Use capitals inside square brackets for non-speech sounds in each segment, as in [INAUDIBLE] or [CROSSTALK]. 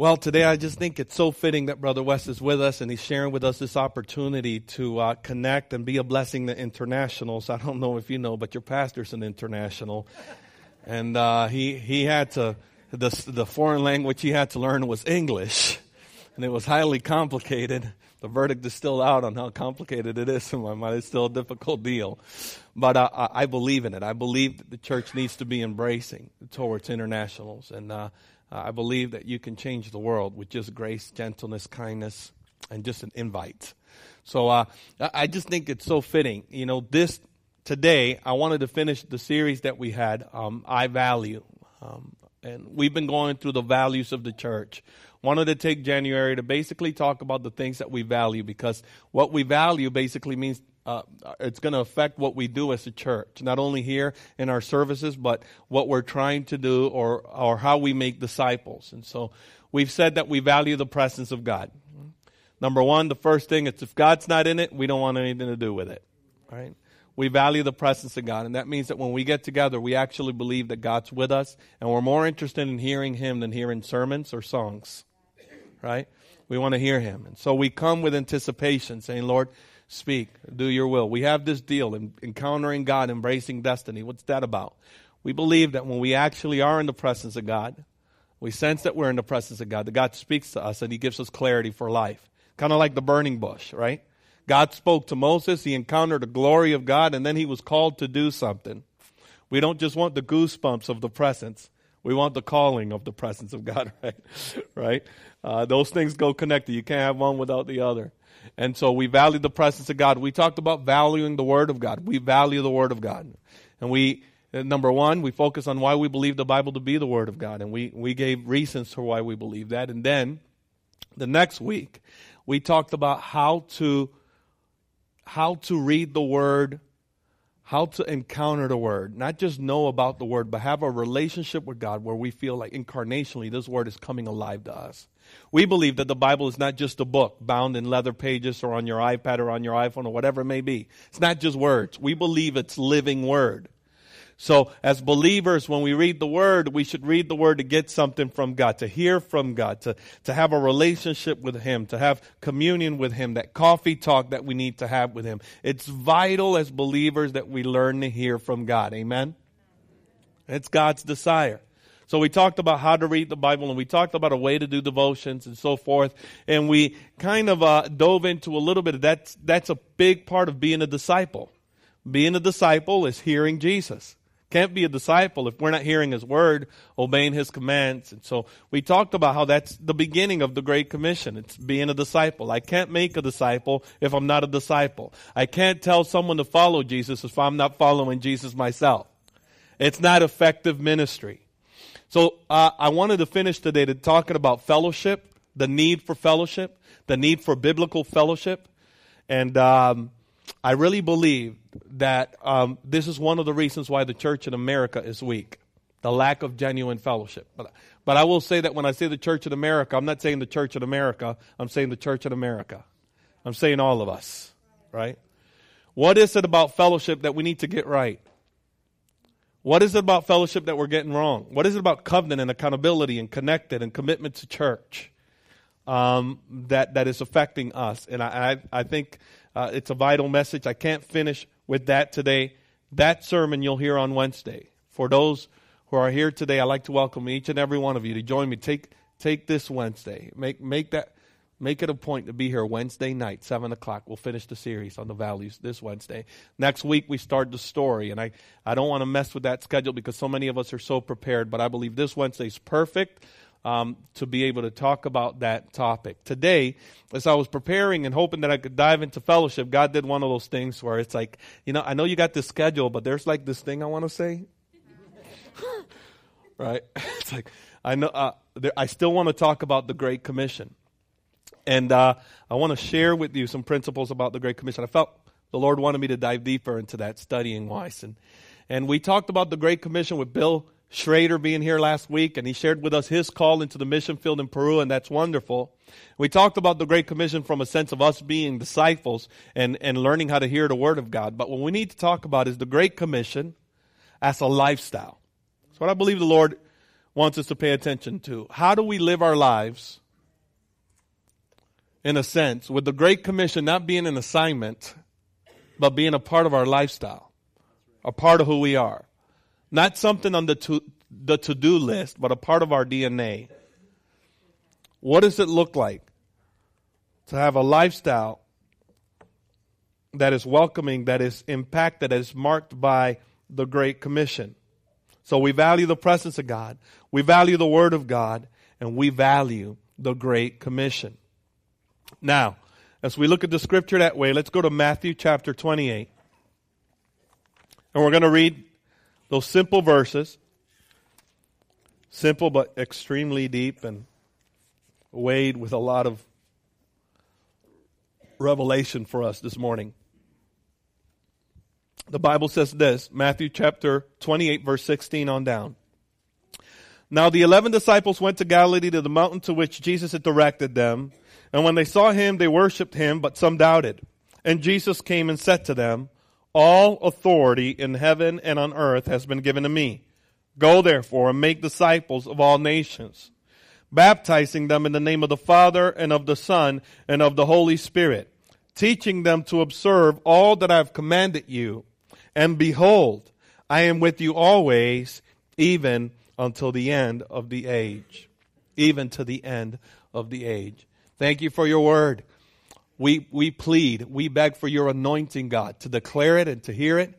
Well, today I just think it's so fitting that Brother West is with us and he's sharing with us this opportunity to uh, connect and be a blessing to internationals. I don't know if you know, but your pastor's an international. And uh, he, he had to, the, the foreign language he had to learn was English. And it was highly complicated. The verdict is still out on how complicated it is in [LAUGHS] my mind. It's still a difficult deal. But uh, I believe in it. I believe that the church needs to be embracing towards internationals. And uh, I believe that you can change the world with just grace, gentleness, kindness, and just an invite. So uh, I just think it's so fitting. You know, this today, I wanted to finish the series that we had, um, I Value. Um, and we've been going through the values of the church. Wanted to take January to basically talk about the things that we value because what we value basically means uh, it's going to affect what we do as a church, not only here in our services, but what we're trying to do or, or how we make disciples. And so we've said that we value the presence of God. Number one, the first thing is if God's not in it, we don't want anything to do with it. Right? We value the presence of God. And that means that when we get together, we actually believe that God's with us and we're more interested in hearing Him than hearing sermons or songs. Right? We want to hear Him. And so we come with anticipation saying, Lord, speak, do your will. We have this deal, in, encountering God, embracing destiny. What's that about? We believe that when we actually are in the presence of God, we sense that we're in the presence of God, that God speaks to us and He gives us clarity for life. Kind of like the burning bush, right? God spoke to Moses, he encountered the glory of God, and then he was called to do something. We don't just want the goosebumps of the presence. We want the calling of the presence of God, [LAUGHS] right? right? Uh, those things go connected. You can't have one without the other. And so we value the presence of God. We talked about valuing the Word of God. We value the Word of God. And we, uh, number one, we focus on why we believe the Bible to be the Word of God. And we, we gave reasons for why we believe that. And then the next week, we talked about how to, how to read the Word how to encounter the word, not just know about the word, but have a relationship with God where we feel like incarnationally this word is coming alive to us. We believe that the Bible is not just a book bound in leather pages or on your iPad or on your iPhone or whatever it may be. It's not just words. We believe it's living word. So as believers, when we read the word, we should read the word to get something from God, to hear from God, to, to have a relationship with Him, to have communion with Him, that coffee talk that we need to have with Him. It's vital as believers that we learn to hear from God. Amen? It's God's desire. So we talked about how to read the Bible and we talked about a way to do devotions and so forth. And we kind of uh, dove into a little bit of that. That's a big part of being a disciple. Being a disciple is hearing Jesus. Can't be a disciple if we're not hearing His Word, obeying His commands. And so we talked about how that's the beginning of the Great Commission. It's being a disciple. I can't make a disciple if I'm not a disciple. I can't tell someone to follow Jesus if I'm not following Jesus myself. It's not effective ministry. So uh, I wanted to finish today to talking about fellowship, the need for fellowship, the need for biblical fellowship, and um, I really believe that um, this is one of the reasons why the church in America is weak, the lack of genuine fellowship. But but I will say that when I say the church in America, I'm not saying the church in America. I'm saying the church in America. I'm saying all of us, right? What is it about fellowship that we need to get right? What is it about fellowship that we're getting wrong? What is it about covenant and accountability and connected and commitment to church um, that that is affecting us? And I I, I think uh, it's a vital message. I can't finish with that today. That sermon you'll hear on Wednesday. For those who are here today, I'd like to welcome each and every one of you to join me. Take take this Wednesday. Make make that Make it a point to be here Wednesday night, 7 o'clock. We'll finish the series on the values this Wednesday. Next week, we start the story. And I, I don't want to mess with that schedule because so many of us are so prepared. But I believe this Wednesday is perfect um, to be able to talk about that topic. Today, as I was preparing and hoping that I could dive into fellowship, God did one of those things where it's like, you know, I know you got this schedule, but there's like this thing I want to say. [LAUGHS] right? [LAUGHS] It's like, I know, uh, there, I still want to talk about the Great Commission. And uh, I want to share with you some principles about the Great Commission. I felt the Lord wanted me to dive deeper into that studying wise. And, and we talked about the Great Commission with Bill Schrader being here last week, and he shared with us his call into the mission field in Peru, and that's wonderful. We talked about the Great Commission from a sense of us being disciples and, and learning how to hear the Word of God. But what we need to talk about is the Great Commission as a lifestyle. That's what I believe the Lord wants us to pay attention to. How do we live our lives, in a sense, with the Great Commission not being an assignment, but being a part of our lifestyle, a part of who we are? Not something on the to, the to-do list, but a part of our DNA. What does it look like to have a lifestyle that is welcoming, that is impacted, that is marked by the Great Commission? So we value the presence of God, we value the Word of God, and we value the Great Commission. Now, as we look at the scripture that way, let's go to Matthew chapter 28. And we're going to read those simple verses. Simple but extremely deep and weighed with a lot of revelation for us this morning. The Bible says this Matthew chapter 28, verse 16 on down. Now the eleven disciples went to Galilee to the mountain to which Jesus had directed them. And when they saw him, they worshipped him, but some doubted. And Jesus came and said to them, All authority in heaven and on earth has been given to me. Go therefore and make disciples of all nations, baptizing them in the name of the Father and of the Son and of the Holy Spirit, teaching them to observe all that I have commanded you. And behold, I am with you always, even until the end of the age. Even to the end of the age. Thank you for your word. We, we plead, we beg for your anointing, God, to declare it and to hear it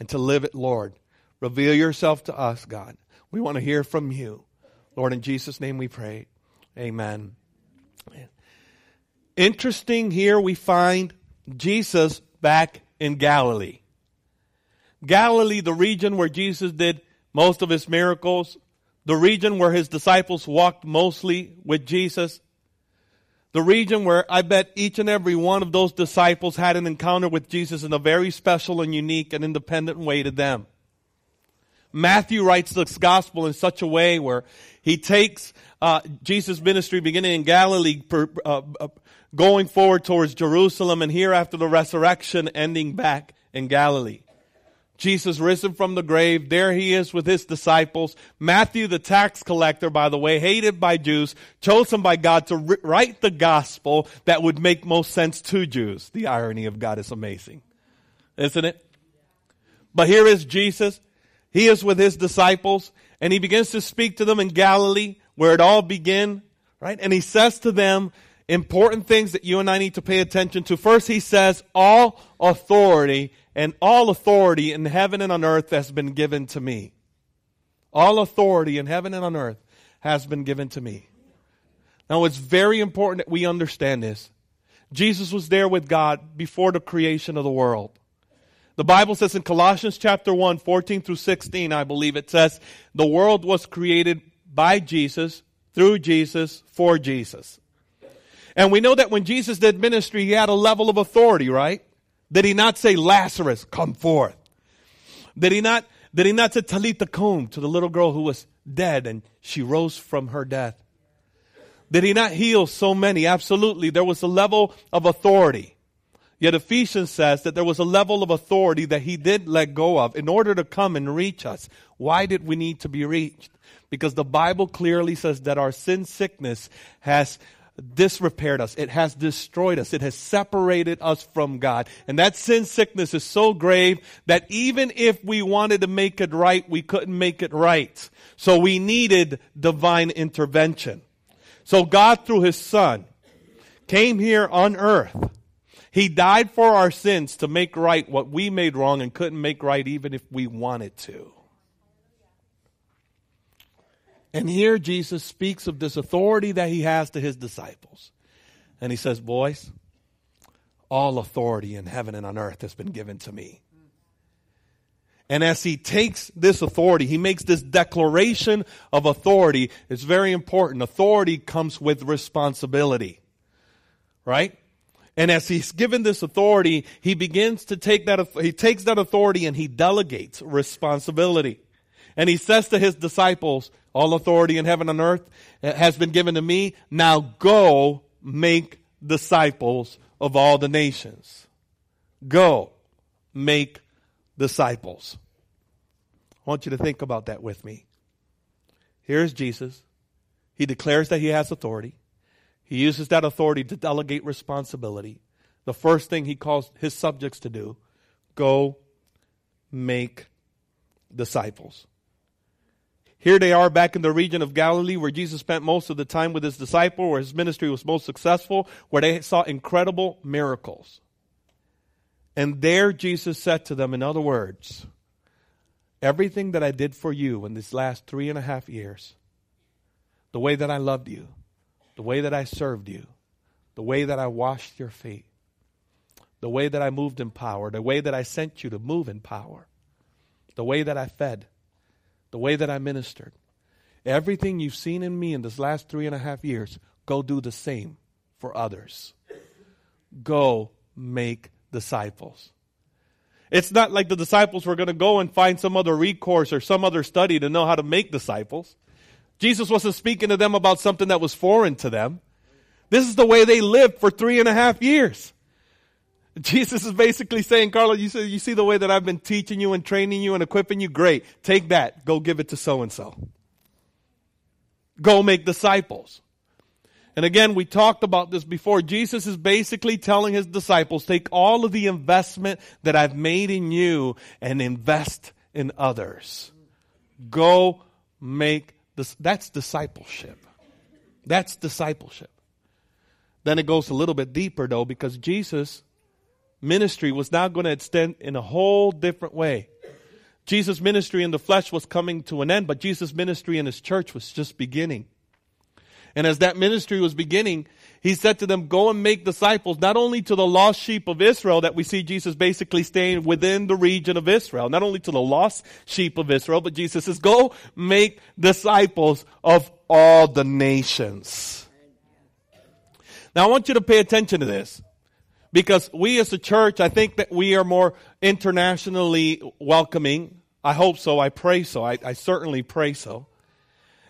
and to live it, Lord. Reveal yourself to us, God. We want to hear from you. Lord, in Jesus' name we pray. Amen. Interesting here we find Jesus back in Galilee. Galilee, the region where Jesus did most of his miracles, the region where his disciples walked mostly with Jesus, the region where I bet each and every one of those disciples had an encounter with Jesus in a very special and unique and independent way to them. Matthew writes this gospel in such a way where he takes uh, Jesus' ministry beginning in Galilee, per, uh, uh, going forward towards Jerusalem, and here after the resurrection, ending back in Galilee. Jesus risen from the grave. There he is with his disciples. Matthew, the tax collector, by the way, hated by Jews, chosen by God to write the gospel that would make most sense to Jews. The irony of God is amazing, isn't it? But here is Jesus. He is with his disciples and he begins to speak to them in Galilee where it all began, right? And he says to them important things that you and I need to pay attention to. First, he says, all authority and all authority in heaven and on earth has been given to me. All authority in heaven and on earth has been given to me. Now, it's very important that we understand this. Jesus was there with God before the creation of the world. The Bible says in Colossians chapter 1, 14 through 16, I believe it says, the world was created by Jesus, through Jesus, for Jesus. And we know that when Jesus did ministry, he had a level of authority, right? Did he not say, Lazarus, come forth? Did he not, did he not say Talitha kum to the little girl who was dead and she rose from her death? Did he not heal so many? Absolutely. There was a level of authority. Yet Ephesians says that there was a level of authority that he did let go of in order to come and reach us. Why did we need to be reached? Because the Bible clearly says that our sin sickness has disrepaired us. It has destroyed us. It has separated us from God. And that sin sickness is so grave that even if we wanted to make it right, we couldn't make it right. So we needed divine intervention. So God, through His Son, came here on earth. He died for our sins to make right what we made wrong and couldn't make right even if we wanted to. And here Jesus speaks of this authority that he has to his disciples. And he says, Boys, all authority in heaven and on earth has been given to me. And as he takes this authority, he makes this declaration of authority. It's very important. Authority comes with responsibility. Right? And as he's given this authority, he begins to take that, he takes that authority and he delegates responsibility. And he says to his disciples, all authority in heaven and earth has been given to me. Now go make disciples of all the nations. Go make disciples. I want you to think about that with me. Here's Jesus. He declares that he has authority. He uses that authority to delegate responsibility. The first thing he calls his subjects to do go make disciples. Here they are back in the region of Galilee where Jesus spent most of the time with his disciple, where his ministry was most successful, where they saw incredible miracles. And there Jesus said to them, in other words, everything that I did for you in these last three and a half years, the way that I loved you, the way that I served you, the way that I washed your feet, the way that I moved in power, the way that I sent you to move in power, the way that I fed, the way that I ministered. Everything you've seen in me in this last three and a half years, go do the same for others. Go make disciples. It's not like the disciples were going to go and find some other recourse or some other study to know how to make disciples. Jesus wasn't speaking to them about something that was foreign to them. This is the way they lived for three and a half years. Jesus is basically saying, Carla, you see, you see the way that I've been teaching you and training you and equipping you? Great. Take that. Go give it to so and so. Go make disciples. And again, we talked about this before. Jesus is basically telling his disciples, take all of the investment that I've made in you and invest in others. Go make this. That's discipleship. That's discipleship. Then it goes a little bit deeper though, because Jesus ministry was now going to extend in a whole different way. Jesus' ministry in the flesh was coming to an end, but Jesus' ministry in his church was just beginning. And as that ministry was beginning, he said to them, go and make disciples, not only to the lost sheep of Israel that we see Jesus basically staying within the region of Israel, not only to the lost sheep of Israel, but Jesus says, go make disciples of all the nations. Now I want you to pay attention to this. Because we as a church, I think that we are more internationally welcoming. I hope so. I pray so. I, I certainly pray so.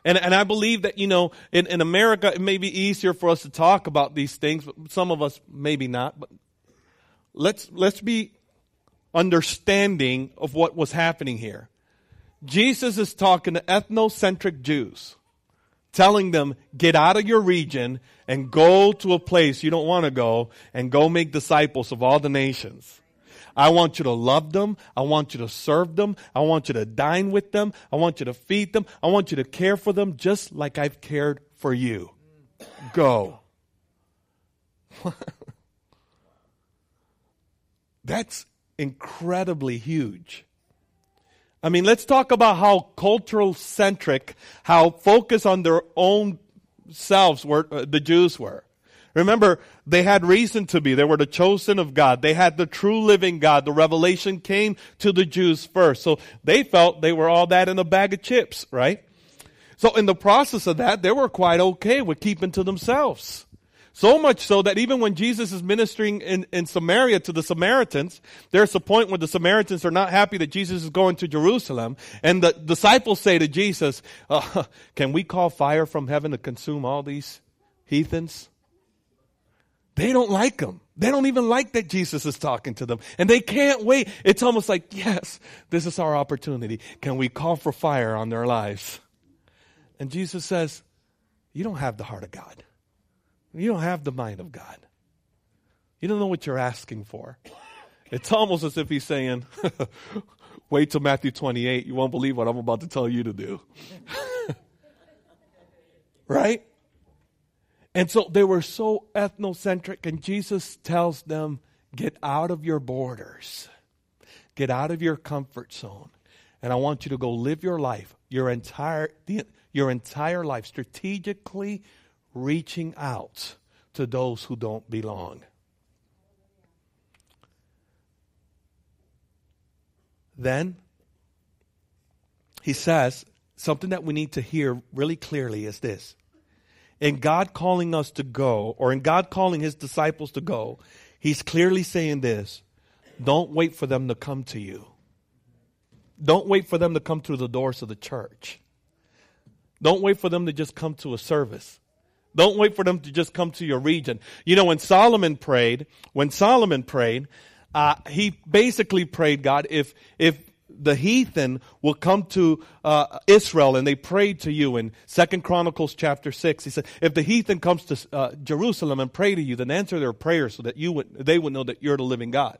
And, and I believe that, you know, in, in America, it may be easier for us to talk about these things, but some of us maybe not. But let's, let's be understanding of what was happening here. Jesus is talking to ethnocentric Jews telling them, get out of your region and go to a place you don't want to go and go make disciples of all the nations. I want you to love them. I want you to serve them. I want you to dine with them. I want you to feed them. I want you to care for them just like I've cared for you. Go. [LAUGHS] That's incredibly huge. I mean, let's talk about how cultural centric, how focused on their own selves were, uh, the Jews were. Remember, they had reason to be. They were the chosen of God. They had the true living God. The revelation came to the Jews first. So they felt they were all that in a bag of chips, right? So in the process of that, they were quite okay with keeping to themselves. So much so that even when Jesus is ministering in, in Samaria to the Samaritans, there's a point where the Samaritans are not happy that Jesus is going to Jerusalem. And the disciples say to Jesus, uh, [LAUGHS] Can we call fire from heaven to consume all these heathens? They don't like him. They don't even like that Jesus is talking to them. And they can't wait. It's almost like, yes, this is our opportunity. Can we call for fire on their lives? And Jesus says, You don't have the heart of God. You don't have the mind of God. You don't know what you're asking for. It's almost as if he's saying, [LAUGHS] wait till Matthew 28. You won't believe what I'm about to tell you to do. [LAUGHS] right? And so they were so ethnocentric, and Jesus tells them, get out of your borders, get out of your comfort zone. And I want you to go live your life, your entire, your entire life, strategically reaching out to those who don't belong. Then he says something that we need to hear really clearly is this. In God calling us to go, or in God calling his disciples to go, he's clearly saying this don't wait for them to come to you. Don't wait for them to come through the doors of the church. Don't wait for them to just come to a service. Don't wait for them to just come to your region. You know, when Solomon prayed, when Solomon prayed, uh, he basically prayed, God, if, if the heathen will come to uh, Israel and they pray to you in Second Chronicles chapter 6. He said, if the heathen comes to uh, Jerusalem and pray to you, then answer their prayer so that you would, they would know that you're the living God.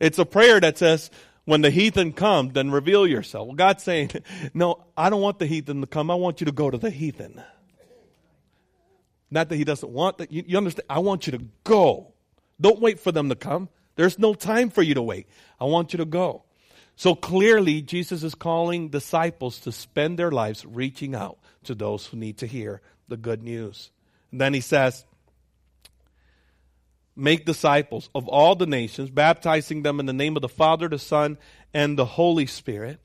It's a prayer that says, when the heathen come, then reveal yourself. Well, God's saying, [LAUGHS] no, I don't want the heathen to come. I want you to go to the heathen. Not that he doesn't want that. You, you understand? I want you to go. Don't wait for them to come. There's no time for you to wait. I want you to go. So clearly, Jesus is calling disciples to spend their lives reaching out to those who need to hear the good news. And then he says, Make disciples of all the nations, baptizing them in the name of the Father, the Son, and the Holy Spirit.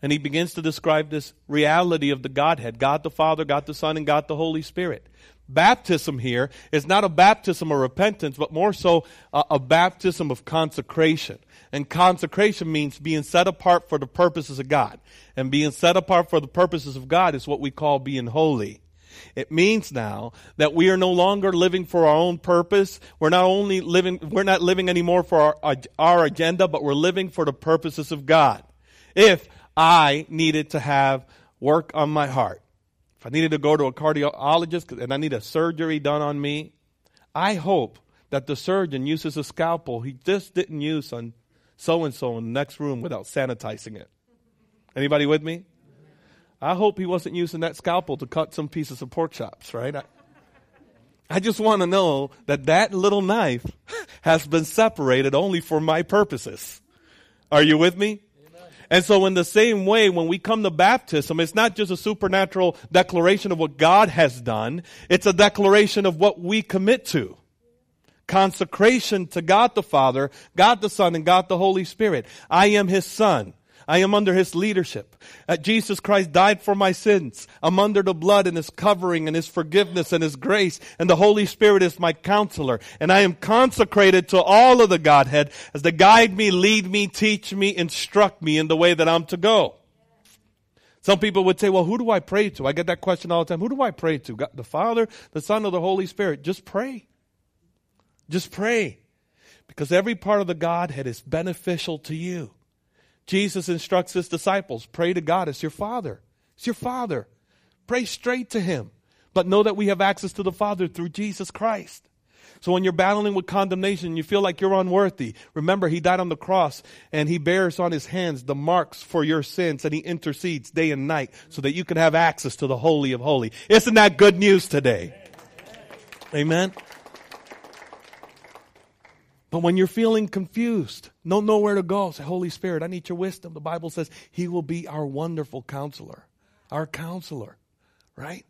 And he begins to describe this reality of the Godhead God the Father, God the Son, and God the Holy Spirit. Baptism here is not a baptism of repentance, but more so a, a baptism of consecration. And consecration means being set apart for the purposes of God. And being set apart for the purposes of God is what we call being holy. It means now that we are no longer living for our own purpose. We're not only living, we're not living anymore for our, our agenda, but we're living for the purposes of God. If I needed to have work on my heart, I needed to go to a cardiologist and I need a surgery done on me, I hope that the surgeon uses a scalpel he just didn't use on so and so in the next room without sanitizing it. Anybody with me? I hope he wasn't using that scalpel to cut some pieces of pork chops, right? I, I just want to know that that little knife [LAUGHS] has been separated only for my purposes. Are you with me? And so, in the same way, when we come to baptism, it's not just a supernatural declaration of what God has done, it's a declaration of what we commit to. Consecration to God the Father, God the Son, and God the Holy Spirit. I am His Son. I am under his leadership. Uh, Jesus Christ died for my sins. I'm under the blood and his covering and his forgiveness and his grace. And the Holy Spirit is my counselor. And I am consecrated to all of the Godhead as to guide me, lead me, teach me, instruct me in the way that I'm to go. Some people would say, well, who do I pray to? I get that question all the time. Who do I pray to? God, the Father, the Son, or the Holy Spirit? Just pray. Just pray. Because every part of the Godhead is beneficial to you. Jesus instructs his disciples pray to God. It's your Father. It's your Father. Pray straight to him. But know that we have access to the Father through Jesus Christ. So when you're battling with condemnation, you feel like you're unworthy. Remember, he died on the cross and he bears on his hands the marks for your sins and he intercedes day and night so that you can have access to the Holy of Holy. Isn't that good news today? Amen. But when you're feeling confused, don't know where to go, say, Holy Spirit, I need your wisdom. The Bible says He will be our wonderful counselor, our counselor, right?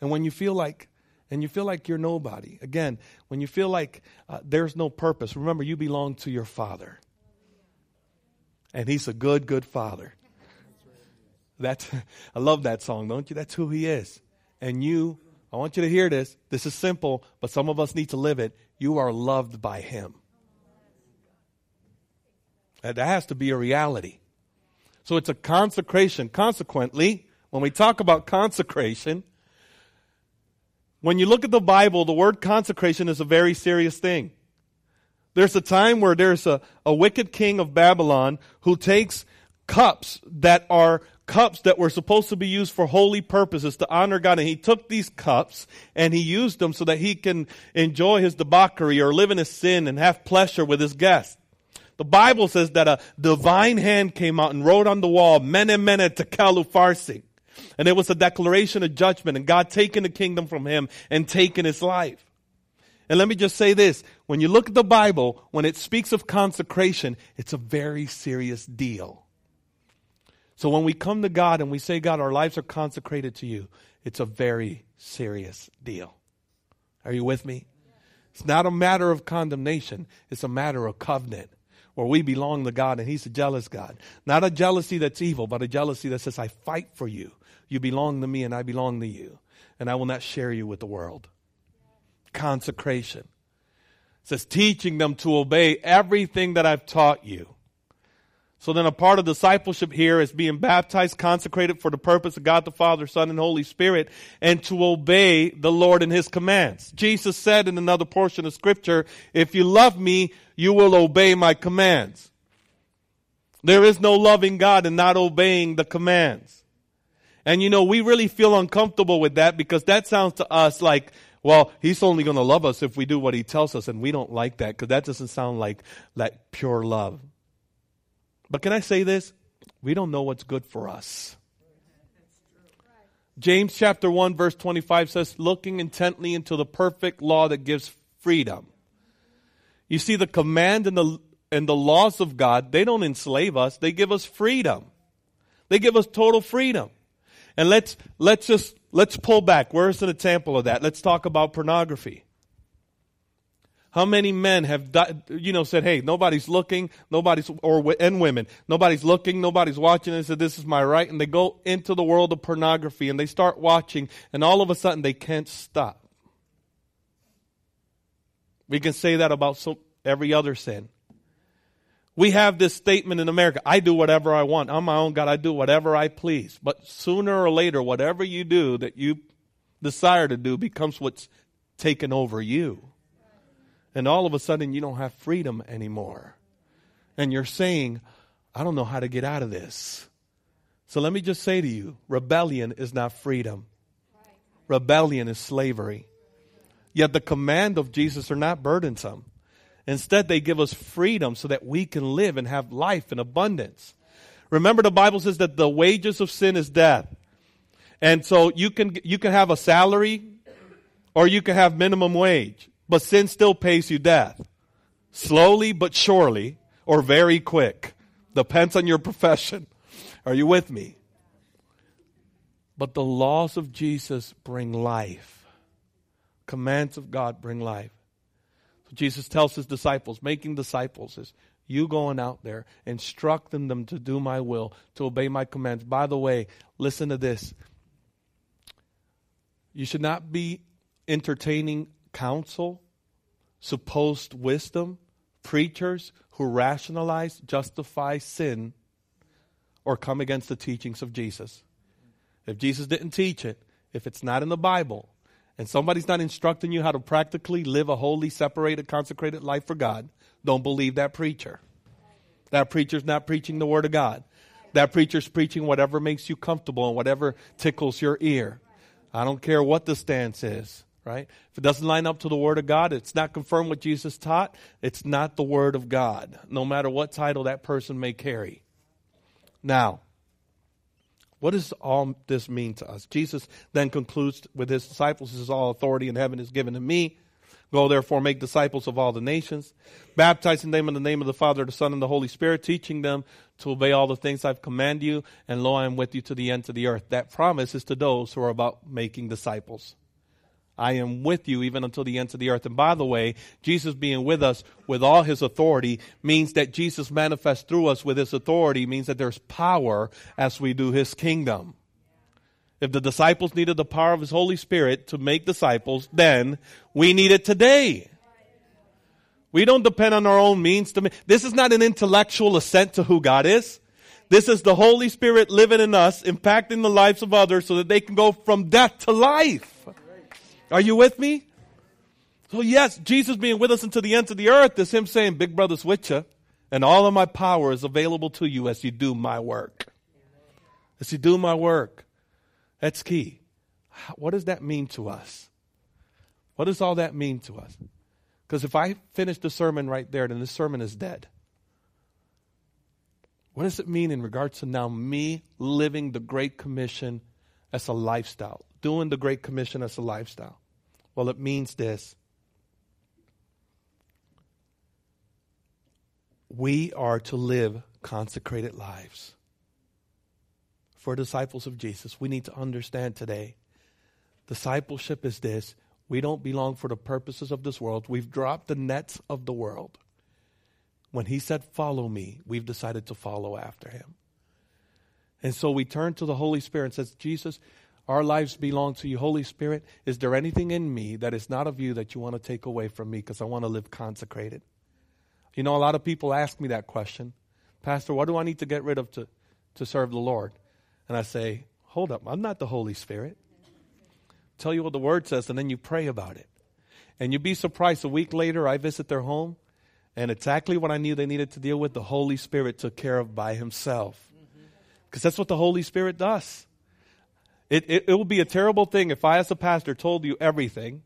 And when you feel like, and you feel like you're nobody, again, when you feel like uh, there's no purpose, remember you belong to your Father. And He's a good, good Father. That's, [LAUGHS] I love that song, don't you? That's who He is. And you, I want you to hear this. This is simple, but some of us need to live it. You are loved by Him. That has to be a reality. So it's a consecration. Consequently, when we talk about consecration, when you look at the Bible, the word consecration is a very serious thing. There's a time where there's a, a wicked king of Babylon who takes cups that are cups that were supposed to be used for holy purposes to honor God. And he took these cups and he used them so that he can enjoy his debauchery or live in his sin and have pleasure with his guests. The Bible says that a divine hand came out and wrote on the wall, Mene Mene Tekel Upharsin. And it was a declaration of judgment and God taking the kingdom from him and taking his life. And let me just say this. When you look at the Bible, when it speaks of consecration, it's a very serious deal. So when we come to God and we say, God, our lives are consecrated to you, it's a very serious deal. Are you with me? It's not a matter of condemnation. It's a matter of covenant where we belong to God and He's a jealous God. Not a jealousy that's evil, but a jealousy that says, I fight for you. You belong to me and I belong to you. And I will not share you with the world. Consecration. It says, teaching them to obey everything that I've taught you. So then a part of discipleship here is being baptized, consecrated for the purpose of God the Father, Son, and Holy Spirit, and to obey the Lord and His commands. Jesus said in another portion of scripture, if you love me, you will obey my commands. There is no loving God and not obeying the commands. And you know, we really feel uncomfortable with that because that sounds to us like, well, he's only going to love us if we do what he tells us. And we don't like that because that doesn't sound like, like pure love. But can I say this? We don't know what's good for us. James chapter 1 verse 25 says, looking intently into the perfect law that gives freedom. You see, the command and the, and the laws of God, they don't enslave us. They give us freedom. They give us total freedom. And let's, let's just, let's pull back. Where's an example of that? Let's talk about pornography. How many men have, you know, said, "Hey, nobody's looking, nobody's or and women, nobody's looking, nobody's watching," and said, "This is my right," and they go into the world of pornography and they start watching, and all of a sudden they can't stop. We can say that about so, every other sin. We have this statement in America I do whatever I want. I'm my own God. I do whatever I please. But sooner or later, whatever you do that you desire to do becomes what's taken over you. And all of a sudden, you don't have freedom anymore. And you're saying, I don't know how to get out of this. So let me just say to you rebellion is not freedom, rebellion is slavery. Yet the command of Jesus are not burdensome. Instead, they give us freedom so that we can live and have life in abundance. Remember, the Bible says that the wages of sin is death. And so you can, you can have a salary or you can have minimum wage, but sin still pays you death. Slowly but surely or very quick. Depends on your profession. Are you with me? But the laws of Jesus bring life. Commands of God bring life. So Jesus tells his disciples, making disciples is you going out there, instructing them to do my will, to obey my commands. By the way, listen to this. You should not be entertaining counsel, supposed wisdom, preachers who rationalize, justify sin, or come against the teachings of Jesus. If Jesus didn't teach it, if it's not in the Bible, and somebody's not instructing you how to practically live a holy, separated, consecrated life for God, don't believe that preacher. That preacher's not preaching the Word of God. That preacher's preaching whatever makes you comfortable and whatever tickles your ear. I don't care what the stance is, right? If it doesn't line up to the Word of God, it's not confirmed what Jesus taught, it's not the Word of God, no matter what title that person may carry. Now, what does all this mean to us? Jesus then concludes with his disciples, This is all authority in heaven is given to me. Go therefore make disciples of all the nations, baptizing them in the name of the Father, the Son, and the Holy Spirit, teaching them to obey all the things I've commanded you, and lo, I am with you to the end of the earth. That promise is to those who are about making disciples. I am with you even until the ends of the earth. And by the way, Jesus being with us with all his authority means that Jesus manifests through us with his authority, means that there's power as we do his kingdom. If the disciples needed the power of his Holy Spirit to make disciples, then we need it today. We don't depend on our own means to make. This is not an intellectual assent to who God is. This is the Holy Spirit living in us, impacting the lives of others so that they can go from death to life. Are you with me? So yes, Jesus being with us until the ends of the earth is him saying, big brother's with you and all of my power is available to you as you do my work. As you do my work. That's key. What does that mean to us? What does all that mean to us? Because if I finish the sermon right there, then the sermon is dead. What does it mean in regards to now me living the Great Commission as a lifestyle? Doing the Great Commission as a lifestyle? Well, it means this. We are to live consecrated lives. For disciples of Jesus, we need to understand today discipleship is this we don't belong for the purposes of this world. We've dropped the nets of the world. When he said, Follow me, we've decided to follow after him. And so we turn to the Holy Spirit and says, Jesus, our lives belong to you. Holy Spirit, is there anything in me that is not of you that you want to take away from me because I want to live consecrated? You know, a lot of people ask me that question Pastor, what do I need to get rid of to, to serve the Lord? And I say, Hold up, I'm not the Holy Spirit. Tell you what the Word says, and then you pray about it. And you'd be surprised a week later, I visit their home, And exactly what I knew they needed to deal with, the Holy Spirit took care of by himself. Because that's what the Holy Spirit does. It, it, it would be a terrible thing if I, as a pastor, told you everything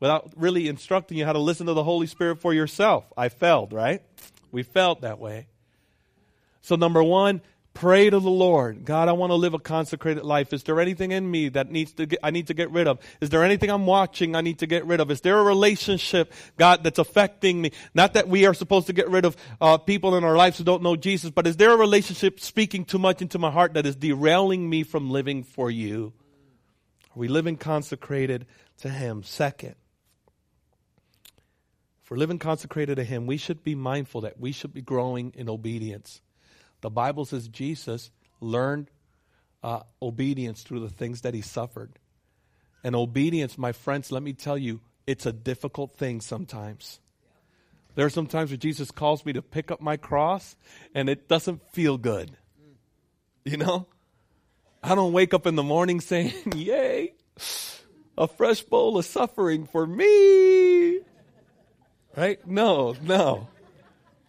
without really instructing you how to listen to the Holy Spirit for yourself. I failed, right? We felt that way. So, number one, Pray to the Lord. God, I want to live a consecrated life. Is there anything in me that needs to get, I need to get rid of? Is there anything I'm watching I need to get rid of? Is there a relationship, God, that's affecting me? Not that we are supposed to get rid of uh, people in our lives who don't know Jesus, but is there a relationship speaking too much into my heart that is derailing me from living for you? Are we living consecrated to Him? Second, if we're living consecrated to Him, we should be mindful that we should be growing in obedience. The Bible says Jesus learned uh, obedience through the things that he suffered. And obedience, my friends, let me tell you, it's a difficult thing sometimes. There are some times where Jesus calls me to pick up my cross and it doesn't feel good. You know? I don't wake up in the morning saying, [LAUGHS] Yay, a fresh bowl of suffering for me. Right? No, no.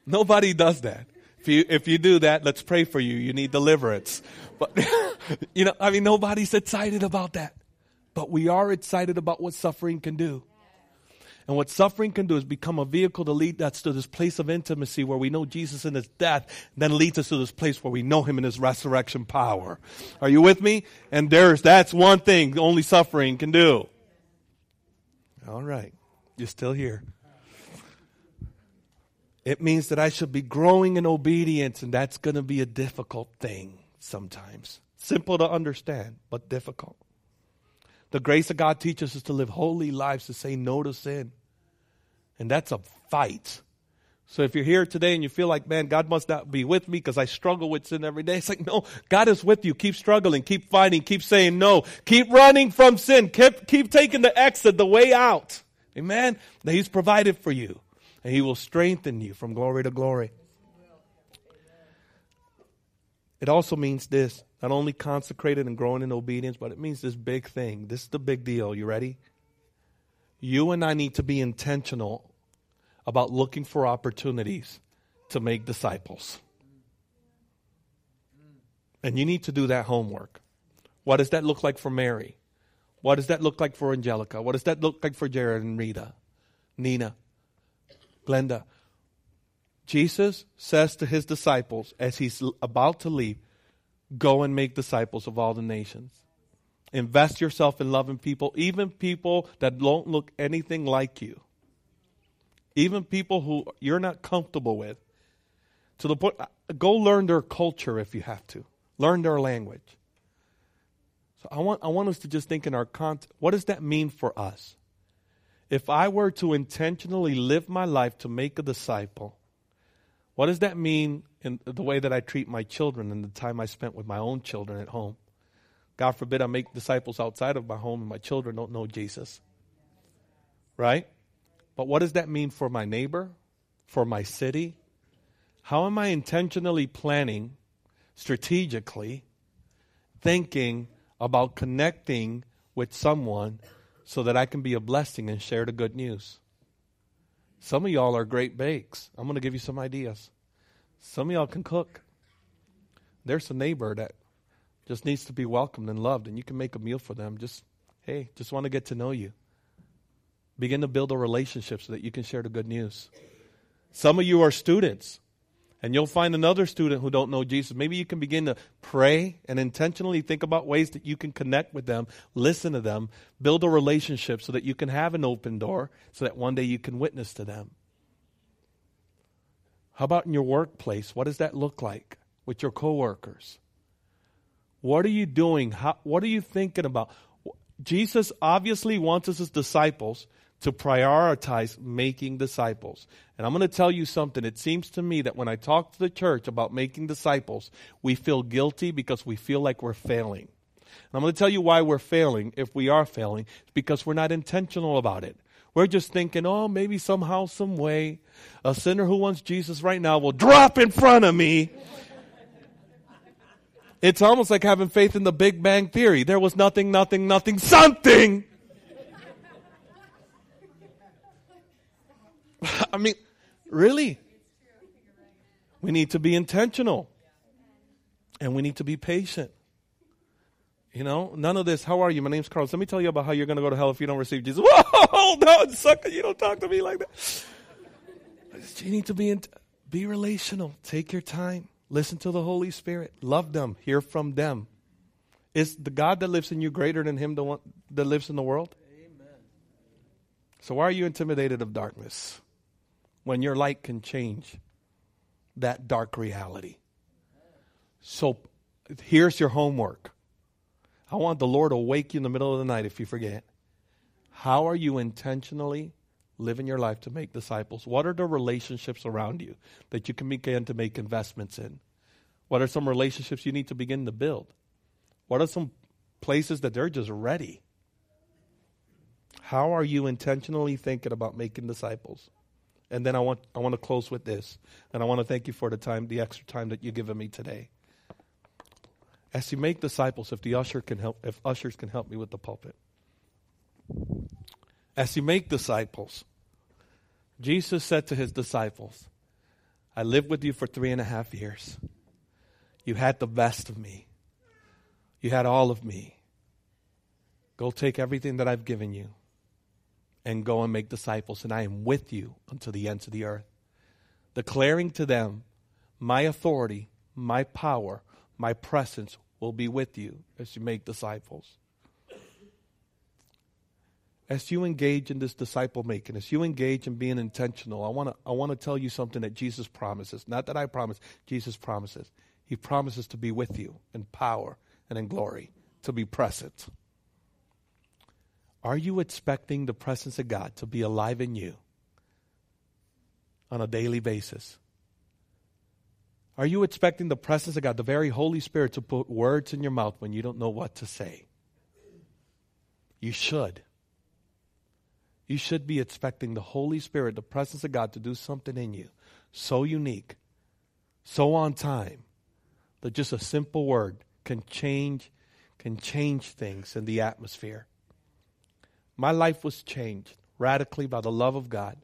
Nobody does that. If you, if you do that, let's pray for you. You need deliverance. But, [LAUGHS] you know, I mean, nobody's excited about that. But we are excited about what suffering can do. And what suffering can do is become a vehicle to lead us to this place of intimacy where we know Jesus in his death, then leads us to this place where we know him in his resurrection power. Are you with me? And there's, that's one thing only suffering can do. All right. You're still here. It means that I should be growing in obedience, and that's going to be a difficult thing sometimes. Simple to understand, but difficult. The grace of God teaches us to live holy lives, to say no to sin. And that's a fight. So if you're here today and you feel like, man, God must not be with me because I struggle with sin every day, [LAUGHS] it's like, no, God is with you. Keep struggling, keep fighting, keep saying no, keep running from sin, keep, keep taking the exit, the way out. Amen? That He's provided for you and He will strengthen you from glory to glory. It also means this not only consecrated and growing in obedience, but it means this big thing. This is the big deal. You ready? You and I need to be intentional about looking for opportunities to make disciples. And you need to do that homework. What does that look like for Mary? What does that look like for Angelica? What does that look like for Jared and Rita? Nina? Glenda, Jesus says to his disciples as he's about to leave, go and make disciples of all the nations. Invest yourself in loving people, even people that don't look anything like you. Even people who you're not comfortable with. To the point, uh, go learn their culture if you have to. Learn their language. So I want, I want us to just think in our context, what does that mean for us? If I were to intentionally live my life to make a disciple, what does that mean in the way that I treat my children and the time I spent with my own children at home? God forbid I make disciples outside of my home and my children don't know Jesus. Right? But what does that mean for my neighbor, for my city? How am I intentionally planning, strategically, thinking about connecting with someone so that I can be a blessing and share the good news. Some of y'all are great bakes. I'm going to give you some ideas. Some of y'all can cook. There's a neighbor that just needs to be welcomed and loved, and you can make a meal for them. Just, hey, just want to get to know you. Begin to build a relationship so that you can share the good news. Some of you are students and you'll find another student who don't know Jesus. Maybe you can begin to pray and intentionally think about ways that you can connect with them, listen to them, build a relationship so that you can have an open door so that one day you can witness to them. How about in your workplace? What does that look like with your coworkers? What are you doing? How, what are you thinking about? Jesus obviously wants us as disciples to prioritize making disciples. And I'm going to tell you something. It seems to me that when I talk to the church about making disciples, we feel guilty because we feel like we're failing. And I'm going to tell you why we're failing, if we are failing. It's because we're not intentional about it. We're just thinking, oh, maybe somehow, some way, a sinner who wants Jesus right now will drop in front of me. It's almost like having faith in the Big Bang Theory. There was nothing, nothing, nothing, something. [LAUGHS] I mean, Really? We need to be intentional. And we need to be patient. You know, none of this. How are you? My name's Carlos. Let me tell you about how you're going to go to hell if you don't receive Jesus. [LAUGHS] Whoa, no, sucker! You don't talk to me like that. You need to be in, be relational. Take your time. Listen to the Holy Spirit. Love them. Hear from them. Is the God that lives in you greater than Him the one that lives in the world? Amen. So why are you intimidated of darkness when your light can change that dark reality? So here's your homework. I want the Lord to wake you in the middle of the night if you forget. How are you intentionally living your life to make disciples? What are the relationships around you that you can begin to make investments in? What are some relationships you need to begin to build? What are some places that they're just ready? How are you intentionally thinking about making disciples? And then I want I want to close with this. And I want to thank you for the time, the extra time that you've given me today. As you make disciples, if the usher can help, if ushers can help me with the pulpit. As you make disciples, Jesus said to his disciples, I lived with you for three and a half years. You had the best of me. You had all of me. Go take everything that I've given you and go and make disciples, and I am with you until the ends of the earth. Declaring to them, My authority, my power, my presence will be with you as you make disciples. As you engage in this disciple making, as you engage in being intentional, I want to I want to tell you something that Jesus promises. Not that I promise, Jesus promises. He promises to be with you in power and in glory, to be present. Are you expecting the presence of God to be alive in you on a daily basis? Are you expecting the presence of God, the very Holy Spirit, to put words in your mouth when you don't know what to say? You should. You should be expecting the Holy Spirit, the presence of God, to do something in you so unique, so on time, that just a simple word can change, can change things in the atmosphere. My life was changed radically by the love of God.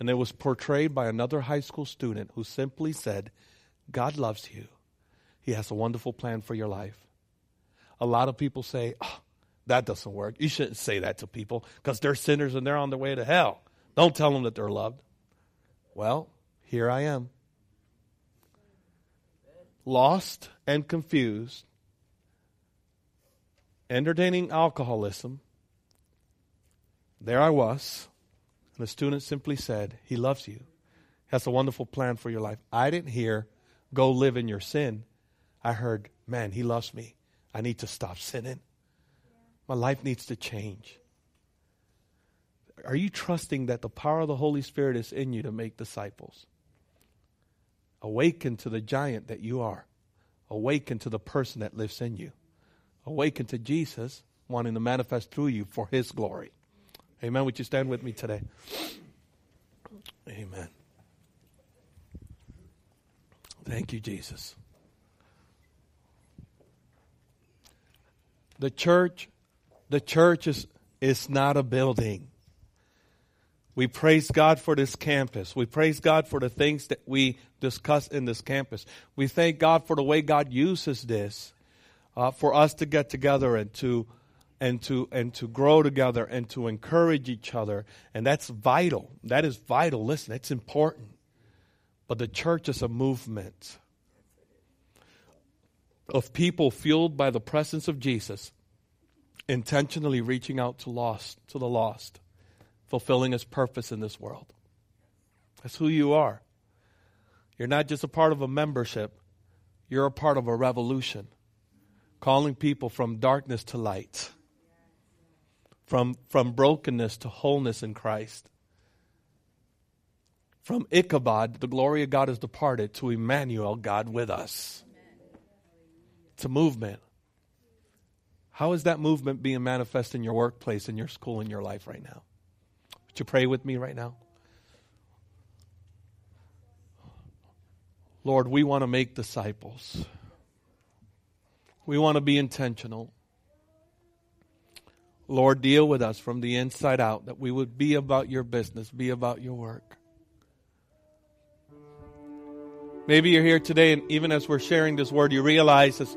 And it was portrayed by another high school student who simply said, God loves you. He has a wonderful plan for your life. A lot of people say, oh, that doesn't work. You shouldn't say that to people because they're sinners and they're on their way to hell. Don't tell them that they're loved. Well, here I am. Lost and confused, entertaining alcoholism. There I was. And the student simply said, He loves you. Has a wonderful plan for your life. I didn't hear, go live in your sin, I heard, man, he loves me. I need to stop sinning. My life needs to change. Are you trusting that the power of the Holy Spirit is in you to make disciples? Awaken to the giant that you are. Awaken to the person that lives in you. Awaken to Jesus wanting to manifest through you for his glory. Amen. Would you stand with me today? Amen. Thank you, Jesus. The church, the church is, is not a building. We praise God for this campus. We praise God for the things that we discuss in this campus. We thank God for the way God uses this uh, for us to get together and to and to and to grow together and to encourage each other. And that's vital. That is vital. Listen it's important. But the church is a movement of people fueled by the presence of Jesus intentionally reaching out to lost to the lost fulfilling his purpose in this world. That's who you are. You're not just a part of a membership. You're a part of a revolution calling people from darkness to light from, from brokenness to wholeness in Christ. From Ichabod, the glory of God has departed, to Emmanuel, God with us. It's a movement. How is that movement being manifest in your workplace, in your school, in your life right now? Would you pray with me right now? Lord, we want to make disciples. We want to be intentional. Lord, deal with us from the inside out, that we would be about your business, be about your work. Maybe you're here today, and even as we're sharing this word, you realize this,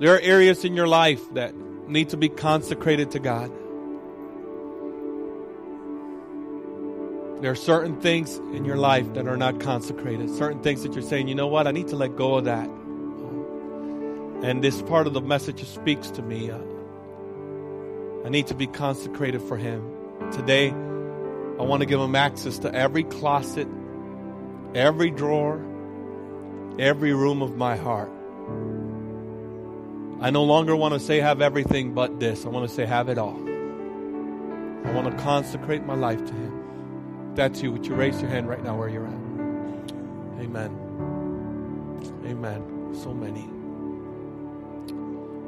there are areas in your life that need to be consecrated to God. There are certain things in your life that are not consecrated, certain things that you're saying, you know what, I need to let go of that. And this part of the message speaks to me. Uh, I need to be consecrated for Him. Today, I want to give Him access to every closet, every drawer, every room of my heart. I no longer want to say have everything but this. I want to say have it all. I want to consecrate my life to Him. If that's you, would you raise your hand right now where you're at? Amen. Amen. So many.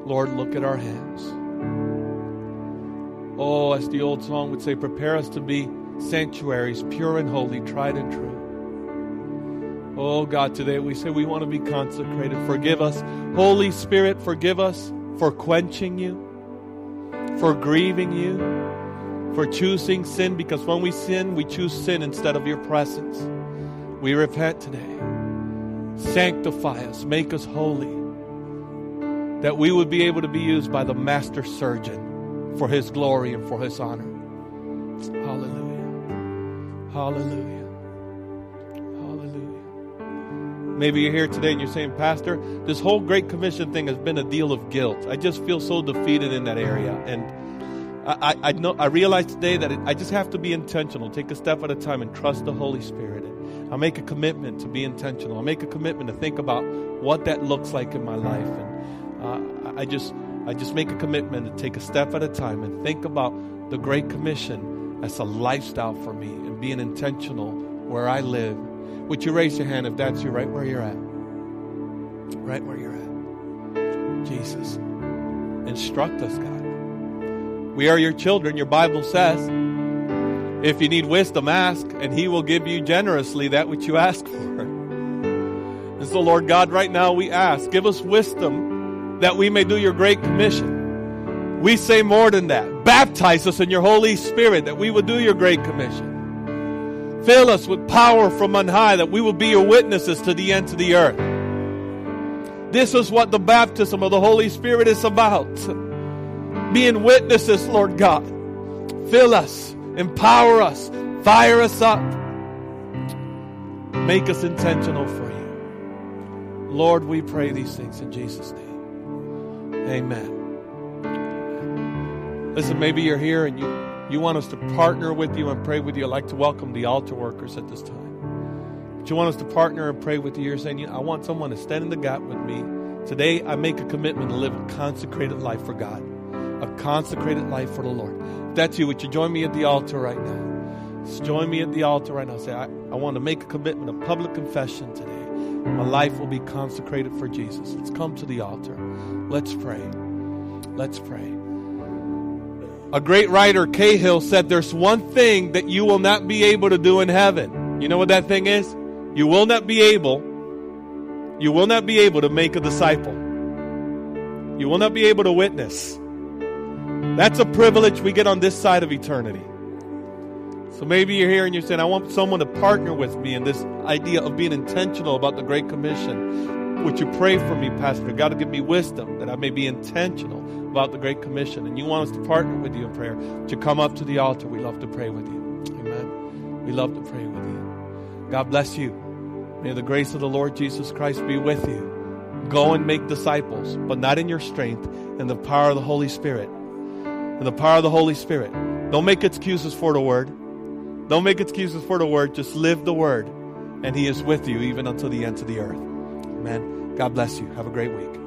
Lord, look at our hands. Oh, as the old song would say, prepare us to be sanctuaries, pure and holy, tried and true. Oh God, today we say we want to be consecrated. Forgive us. Holy Spirit, forgive us for quenching you, for grieving you, for choosing sin, because when we sin, we choose sin instead of your presence. We repent today. Sanctify us, make us holy, that we would be able to be used by the Master Surgeon for His glory and for His honor. Hallelujah. Hallelujah. Hallelujah. Maybe you're here today and you're saying, Pastor, this whole Great Commission thing has been a deal of guilt. I just feel so defeated in that area. And I, I, know I realize today that it, I just have to be intentional, take a step at a time, and trust the Holy Spirit. I'll make a commitment to be intentional. I'll make a commitment to think about what that looks like in my life. And uh, I just I just make a commitment to take a step at a time and think about the Great Commission as a lifestyle for me and being intentional where I live. Would you raise your hand if that's you, right where you're at? Right where you're at. Jesus, instruct us, God. We are your children, your Bible says. If you need wisdom, ask, and He will give you generously that which you ask [LAUGHS] for. And so, Lord God, right now we ask, give us wisdom that we may do your great commission. We say more than that. Baptize us in your Holy Spirit that we will do your great commission. Fill us with power from on high that we will be your witnesses to the ends of the earth. This is what the baptism of the Holy Spirit is about being witnesses, Lord God. Fill us, empower us, fire us up. Make us intentional for you. Lord, we pray these things in Jesus' name. Amen. Listen, maybe you're here and you, you want us to partner with you and pray with you. I'd like to welcome the altar workers at this time. But you want us to partner and pray with you. You're saying, I want someone to stand in the gap with me. Today, I make a commitment to live a consecrated life for God a consecrated life for the Lord. If that's you, would you join me at the altar right now? Just join me at the altar right now. Say, I, I want to make a commitment, a public confession today. My life will be consecrated for Jesus. Let's come to the altar. Let's pray. Let's pray. A great writer, Cahill, said there's one thing that you will not be able to do in heaven. You know what that thing is? You will not be able, you will not be able to make a disciple. You will not be able to witness. That's a privilege we get on this side of eternity. So maybe you're here and you're saying, I want someone to partner with me in this idea of being intentional about the Great Commission. Would you pray for me, Pastor? God to give me wisdom that I may be intentional about the Great Commission. And you want us to partner with you in prayer. You come up to the altar? We love to pray with you. Amen. We love to pray with you. God bless you. May the grace of the Lord Jesus Christ be with you. Go and make disciples, but not in your strength, in the power of the Holy Spirit in the power of the Holy Spirit. Don't make excuses for the word. Don't make excuses for the word. Just live the word. And he is with you even until the ends of the earth. Amen. God bless you. Have a great week.